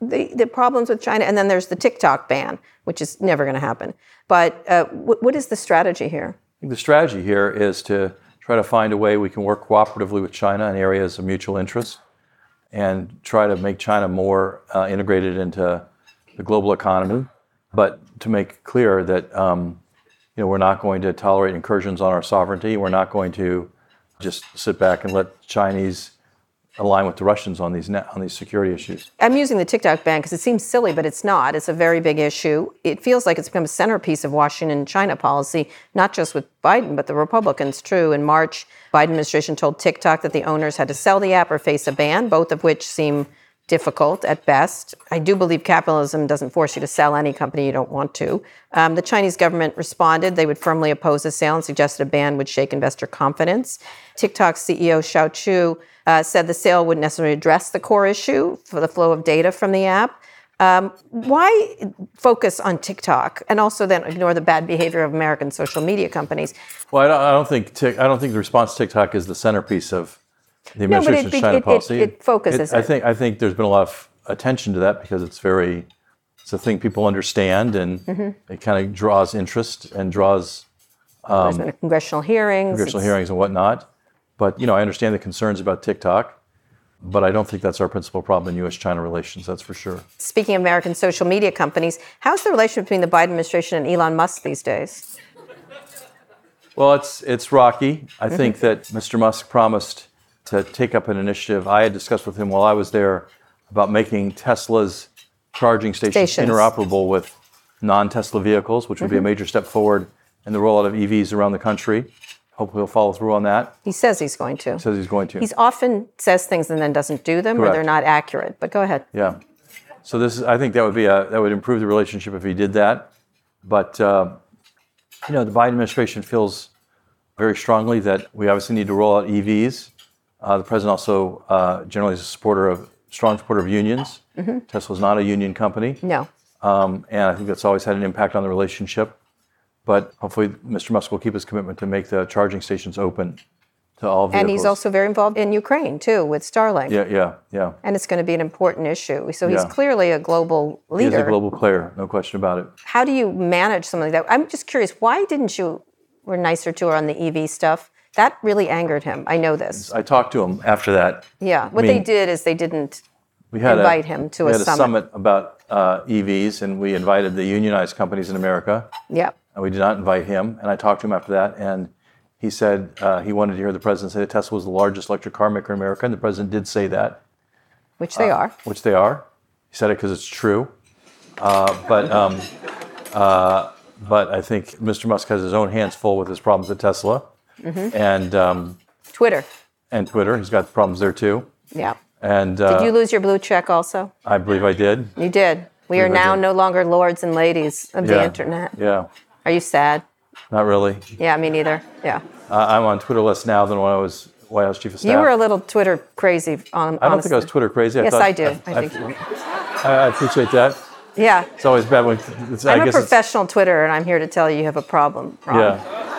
the, the problems with China? And then there's the TikTok ban, which is never going to happen. But uh, what, what is the strategy here? The strategy here is to try to find a way we can work cooperatively with China in areas of mutual interest and try to make China more uh, integrated into the global economy. But to make clear that um, you know, we're not going to tolerate incursions on our sovereignty. We're not going to just sit back and let Chinese align with the Russians on these on these security issues. I'm using the TikTok ban because it seems silly, but it's not. It's a very big issue. It feels like it's become a centerpiece of Washington China policy, not just with Biden, but the Republicans. True. In March, Biden administration told TikTok that the owners had to sell the app or face a ban, both of which seem difficult at best. I do believe capitalism doesn't force you to sell any company you don't want to. Um, the Chinese government responded. They would firmly oppose the sale and suggested a ban would shake investor confidence. TikTok CEO Shou Chew uh, said the sale wouldn't necessarily address the core issue for the flow of data from the app. Um, why focus on TikTok and also then ignore the bad behavior of American social media companies? Well, I don't, I don't think tic, I don't think the response to TikTok is the centerpiece of the No, it be- China it- it- policy. it focuses I think I think there's been a lot of attention to that because it's very it's a thing people understand and Mm-hmm. it kind of draws interest and draws There's been congressional hearings. congressional It's- hearings and whatnot. But you know, I understand the concerns about TikTok, but I don't think that's our principal problem in U.S.-China relations. That's for sure. Speaking of American social media companies, how's the relationship between the Biden administration and Elon Musk these days? Well, it's it's rocky. I Mm-hmm. think that Mr. Musk promised to take up an initiative. I had discussed with him while I was there about making Tesla's charging stations, Stations. interoperable with non-Tesla vehicles, which would be a Mm-hmm. major step forward in the rollout of EVs around the country. Hopefully, he'll follow through on that. He says he's going to. Says he's going to. He's often says things and then doesn't do them, or they're not accurate. But go ahead. Yeah. So this is, I think that would be a, that would improve the relationship if he did that. But uh, you know, the Biden administration feels very strongly that we obviously need to roll out EVs. Uh, the president also uh, generally is a supporter of strong supporter of unions. Tesla is not a union company, No. um, and I think that's always had an impact on the relationship. But hopefully, Mr. Musk will keep his commitment to make the charging stations open to all vehicles. And he's also very involved in Ukraine too with Starlink. yeah, yeah, yeah. And it's going to be an important issue. So he's Yeah. clearly a global leader. He's a global player, no question about it. How do you manage something like that? I'm just curious, why didn't you were nicer to her on the EV stuff? That really angered him. I know this. I talked to him after that. Yeah. What mean- they did is they didn't we had invite a, him to we a had summit. a summit about uh, EVs, and we invited the unionized companies in America, yeah. and we did not invite him. And I talked to him after that, and he said uh, he wanted to hear the president say that Tesla was the largest electric car maker in America, and the president did say that, Which they are. which they are. He said it because it's true. Uh, but um, uh, but I think Mr. Musk has his own hands full with his problems at Tesla, Mm-hmm. and um, Twitter. and Twitter. He's got problems there too. Yeah. And uh, Did you lose your blue check also? I believe I did. You did. We are now no longer lords and ladies of the internet. Yeah, Are you sad? not really. Yeah, me neither. Yeah. Uh, I'm on Twitter less now than when I was White House chief of staff. You were a little Twitter crazy on I don't think I was Twitter crazy. Yes, thought, I do. I think. I, I appreciate that. Yeah. It's always bad when it's, I'm I a guess it's, professional Twitter, and I'm here to tell you you have a problem. Ron. yeah.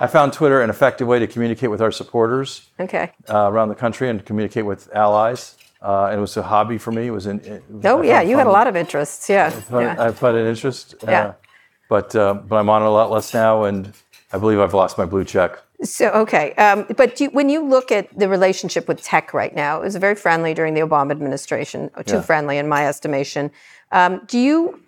I found Twitter an effective way to communicate with our supporters Okay. uh, around the country and communicate with allies. Uh, and it was a hobby for me. It was in. It, Oh I yeah, you had a lot of interests. Yeah. yeah. I found an interest. Uh, Yeah. But uh, but I'm on it a lot less now, and I believe I've lost my blue check. So okay, um, but you, when you look at the relationship with tech right now, it was very friendly during the Obama administration, too Yeah. friendly in my estimation. Um, do you?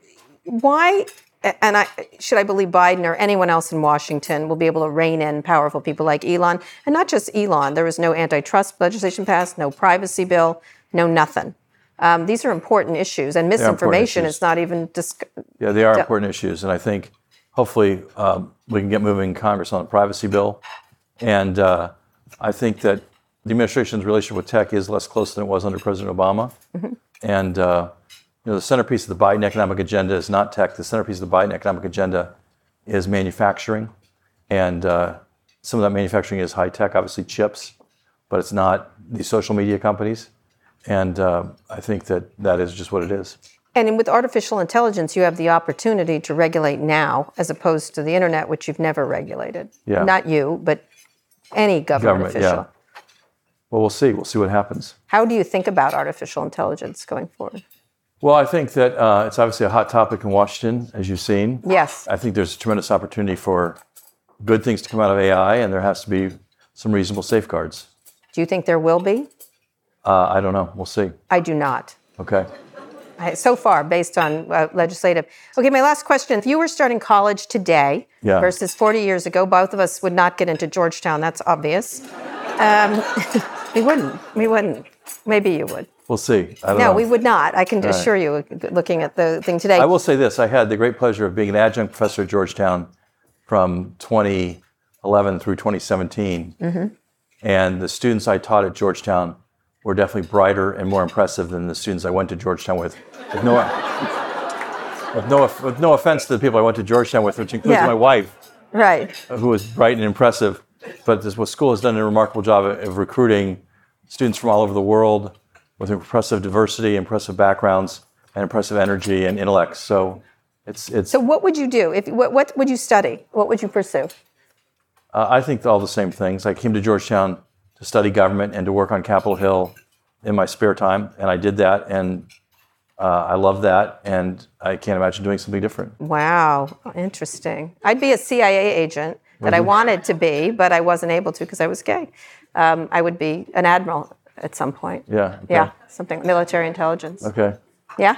Why and I should I believe Biden or anyone else in Washington will be able to rein in powerful people like Elon, and not just Elon. There was no antitrust legislation passed, no privacy bill, no nothing. Um, these are important issues, and misinformation is not even dis- Yeah, they are Yeah. important issues, and I think hopefully um, we can get moving in Congress on a privacy bill. And uh, I think that the administration's relationship with tech is less close than it was under President Obama. And uh, know, the centerpiece of the Biden economic agenda is not tech. The centerpiece of the Biden economic agenda is manufacturing, and uh, some of that manufacturing is high tech, obviously chips, but it's not the social media companies. And uh, I think that that is just what it is. And with artificial intelligence, you have the opportunity to regulate now, as opposed to the internet, which you've never regulated. Yeah. Not you, but any government, Government, official. yeah. Well, we'll see. We'll see what happens. How do you think about artificial intelligence going forward? Well, I think that uh, it's obviously a hot topic in Washington, as you've seen. Yes. I think there's a tremendous opportunity for good things to come out of AI, and there has to be some reasonable safeguards. Do you think there will be? Uh, I don't know. We'll see. I do not. Okay. I- So far, based on uh, legislative. Okay, my last question. If you were starting college today Yeah. versus 40 years ago, both of us would not get into Georgetown. That's obvious. Um, we wouldn't. We wouldn't. Maybe you would. We'll see. No, know. we would not. I can assure you, looking at the thing today. I will say this: I had the great pleasure of being an adjunct professor at Georgetown from 2011 through 2017, Mm-hmm. and the students I taught at Georgetown were definitely brighter and more impressive than the students I went to Georgetown with. With no, with no, with no offense to the people I went to Georgetown with, which includes Yeah. my wife, right. who was bright and impressive. But this what school has done a remarkable job of recruiting students from all over the world with impressive diversity, impressive backgrounds, and impressive energy and intellect. So it's it's. So, what would you do? If what, what would you study? What would you pursue? uh, I think all the same things. I came to Georgetown to study government and to work on Capitol Hill in my spare time, and I did that, and uh, I love that, and I can't imagine doing something different. Wow, interesting. I'd be a CIA agent that I wanted to be, but I wasn't able to because I was gay. Um, I would be an admiral at some point. Yeah. okay. Yeah, something military intelligence. Okay. Yeah.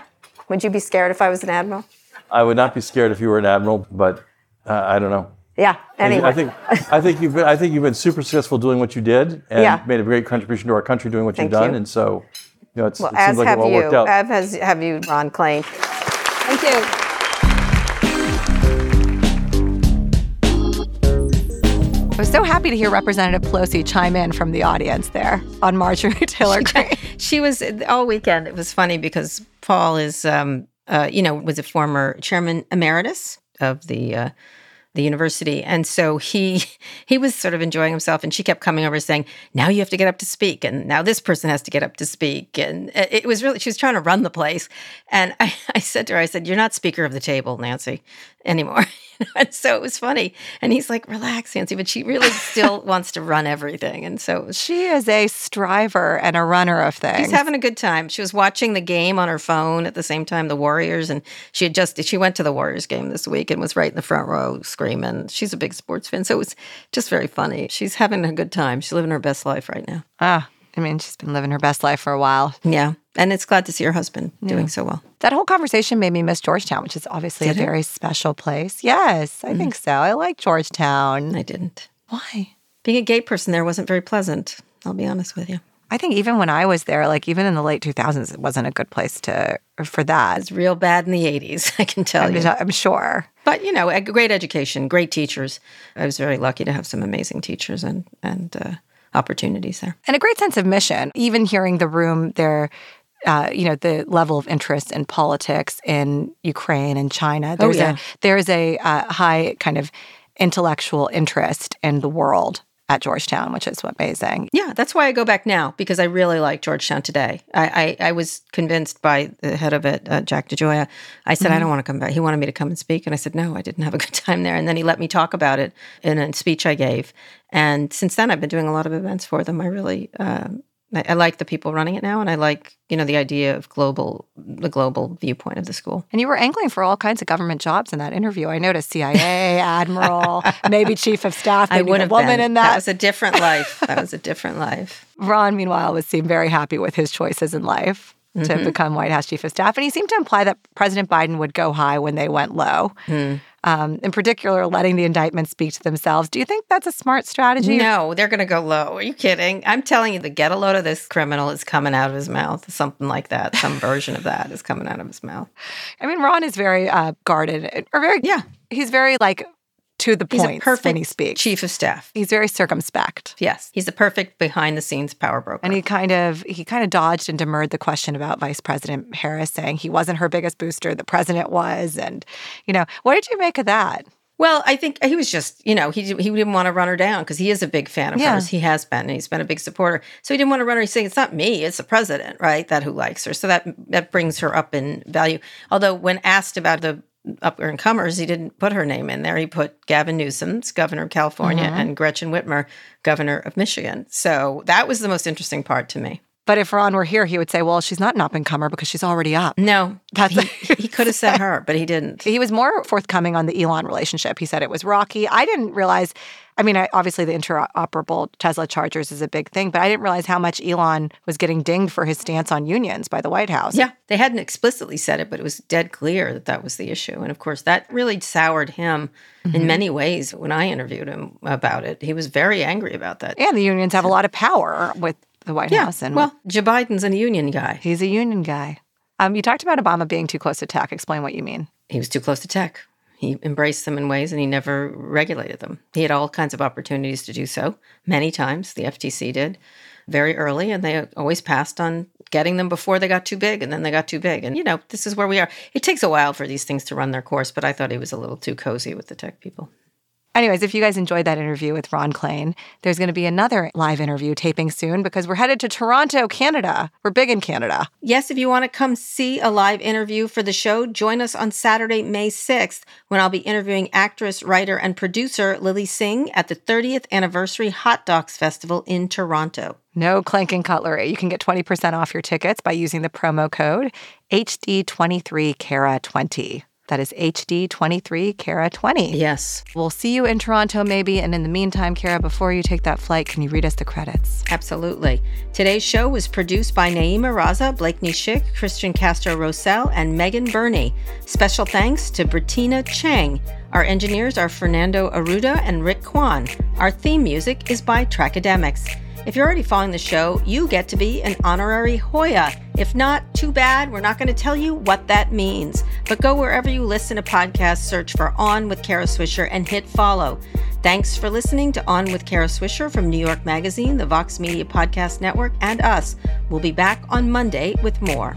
Would you be scared if I was an admiral? I would not be scared if you were an admiral, but uh, I don't know. Yeah. Anyway. I think I think you've been I think you've been super successful doing what you did and Yeah. made a great contribution to our country doing what Thank you've done, you. and so you know it's, well, it seems like have it all you. worked out. As have you, Ron Klain. Thank you. I was so happy to hear Representative Pelosi chime in from the audience there on Marjorie Taylor Greene. she was all weekend. It was funny because Paul is, um, uh, you know, was a former chairman emeritus of the uh, the university, and so he he was sort of enjoying himself. And she kept coming over saying, "Now you have to get up to speak," and now this person has to get up to speak. And it was really she was trying to run the place. And I, I said to her, I said, "You're not speaker of the table, Nancy, anymore." and so it was funny. And he's like, "Relax, Nancy," but she really still wants to run everything. And so She is a striver and a runner of things. She's having a good time. She was watching the game on her phone at the same time, the Warriors, and she had just she went to the Warriors game this week and was right in the front row screaming. She's a big sports fan, so it was just very funny. She's having a good time. She's living her best life right now. Ah, I mean, she's been living her best life for a while. Yeah, and it's glad to see her husband doing so well. That whole conversation made me miss Georgetown, which is obviously Did a it? very special place. Yes, I think so. I like Georgetown. I didn't. Why? Being a gay person there wasn't very pleasant. I'll be honest with you. I think even when I was there, like even in the late 2000s, it wasn't a good place to for that. It's real bad in the '80s, I can tell I'm, you. I'm sure. But you know, a great education, great teachers. I was very lucky to have some amazing teachers and and uh, opportunities there. and a great sense of mission. Even hearing the room there, uh, you know, the level of interest in politics in Ukraine and China. There's yeah. a there's a uh, high kind of intellectual interest in the world at Georgetown, which is amazing. Yeah, that's why I go back now because I really like Georgetown today. I, I, I was convinced by the head of it, uh, Jack DeGioia. I said, I don't want to come back. He wanted me to come and speak. And I said, no, I didn't have a good time there. And then he let me talk about it in a speech I gave. And since then, I've been doing a lot of events for them. I really, um, I, I like the people running it now. And I like, you know, the idea of global, the global viewpoint of the school. And you were angling for all kinds of government jobs in that interview. I noticed CIA, admiral, maybe chief of staff, I would a have woman been. in that. That was a different life. that was a different life. Ron, meanwhile, was seemed very happy with his choices in life. to mm-hmm. become White House chief of staff. And he seemed to imply that President Biden would go high when they went low. Hmm. Um, in particular, letting the indictments speak to themselves. Do you think that's a smart strategy? No, they're going to go low. Are you kidding? I'm telling you, the get a load of this criminal is coming out of his mouth. Something like that. Some version of that is coming out of his mouth. I mean, Ron is very uh, guarded, or very, Yeah. he's very like to the point a perfect when he speaks. chief of staff. He's very circumspect. Yes, he's a perfect behind the scenes power broker. And he kind of he kind of dodged and demurred the question about Vice President Harris, saying he wasn't her biggest booster, the president was. And you know, what did you make of that? Well, I think he was just, you know, he he didn't want to run her down because he is a big fan of Yeah. hers. He has been, and he's been a big supporter. So he didn't want to run her. He's saying it's not me, it's the president, right? That who likes her. So that that brings her up in value. Although when asked about the up and comers, he didn't put her name in there. He put Gavin Newsom, governor of California, mm-hmm. and Gretchen Whitmer, governor of Michigan. So that was the most interesting part to me. But if Ron were here, he would say, "Well, she's not an up and comer because she's already up." No, That's he, he could have said her, but he didn't. He was more forthcoming on the Elon relationship. He said it was rocky. I didn't realize. I mean, I, obviously the interoperable Tesla chargers is a big thing, but I didn't realize how much Elon was getting dinged for his stance on unions by the White House. Yeah, they hadn't explicitly said it, but it was dead clear that that was the issue. And of course, that really soured him Mm-hmm. in many ways when I interviewed him about it. He was very angry about that. and the unions have a lot of power with the White Yeah, House. And well, Joe Biden's a union guy. he's a union guy. Um, you talked about Obama being too close to tech. Explain what you mean. He was too close to tech. He embraced them in ways and he never regulated them. He had all kinds of opportunities to do so, many times. The FTC did very early, and they always passed on getting them before they got too big, and then they got too big. And, you know, this is where we are. It takes a while for these things to run their course, but I thought he was a little too cozy with the tech people. Anyways, if you guys enjoyed that interview with Ron Klain, there's going to be another live interview taping soon because we're headed to Toronto, Canada. We're big in Canada. Yes, if you want to come see a live interview for the show, join us on Saturday, May 6th, when I'll be interviewing actress, writer, and producer Lilly Singh at the 30th Anniversary Hot Docs Festival in Toronto. No clanking cutlery. You can get 20% off your tickets by using the promo code HD23CARA20. That is HD23CARA20. Yes, We'll see you in Toronto maybe. And in the meantime, Kara, before you take that flight, can you read us the credits? absolutely. Today's show was produced by Nayeema Raza, Blakeney Schick, Christian Castro Rosell, and Megan Burney. Special thanks to Bettina Chang. Our engineers are Fernando Arruda and Rick Kwan. Our theme music is by Trackademics. If you're already following the show, you get to be an honorary Hoya. If not, too bad. We're not going to tell you what that means. But go wherever you listen to podcasts, search for On with Kara Swisher, and hit follow. Thanks for listening to On with Kara Swisher from New York Magazine, the Vox Media Podcast Network, and us. We'll be back on Monday with more.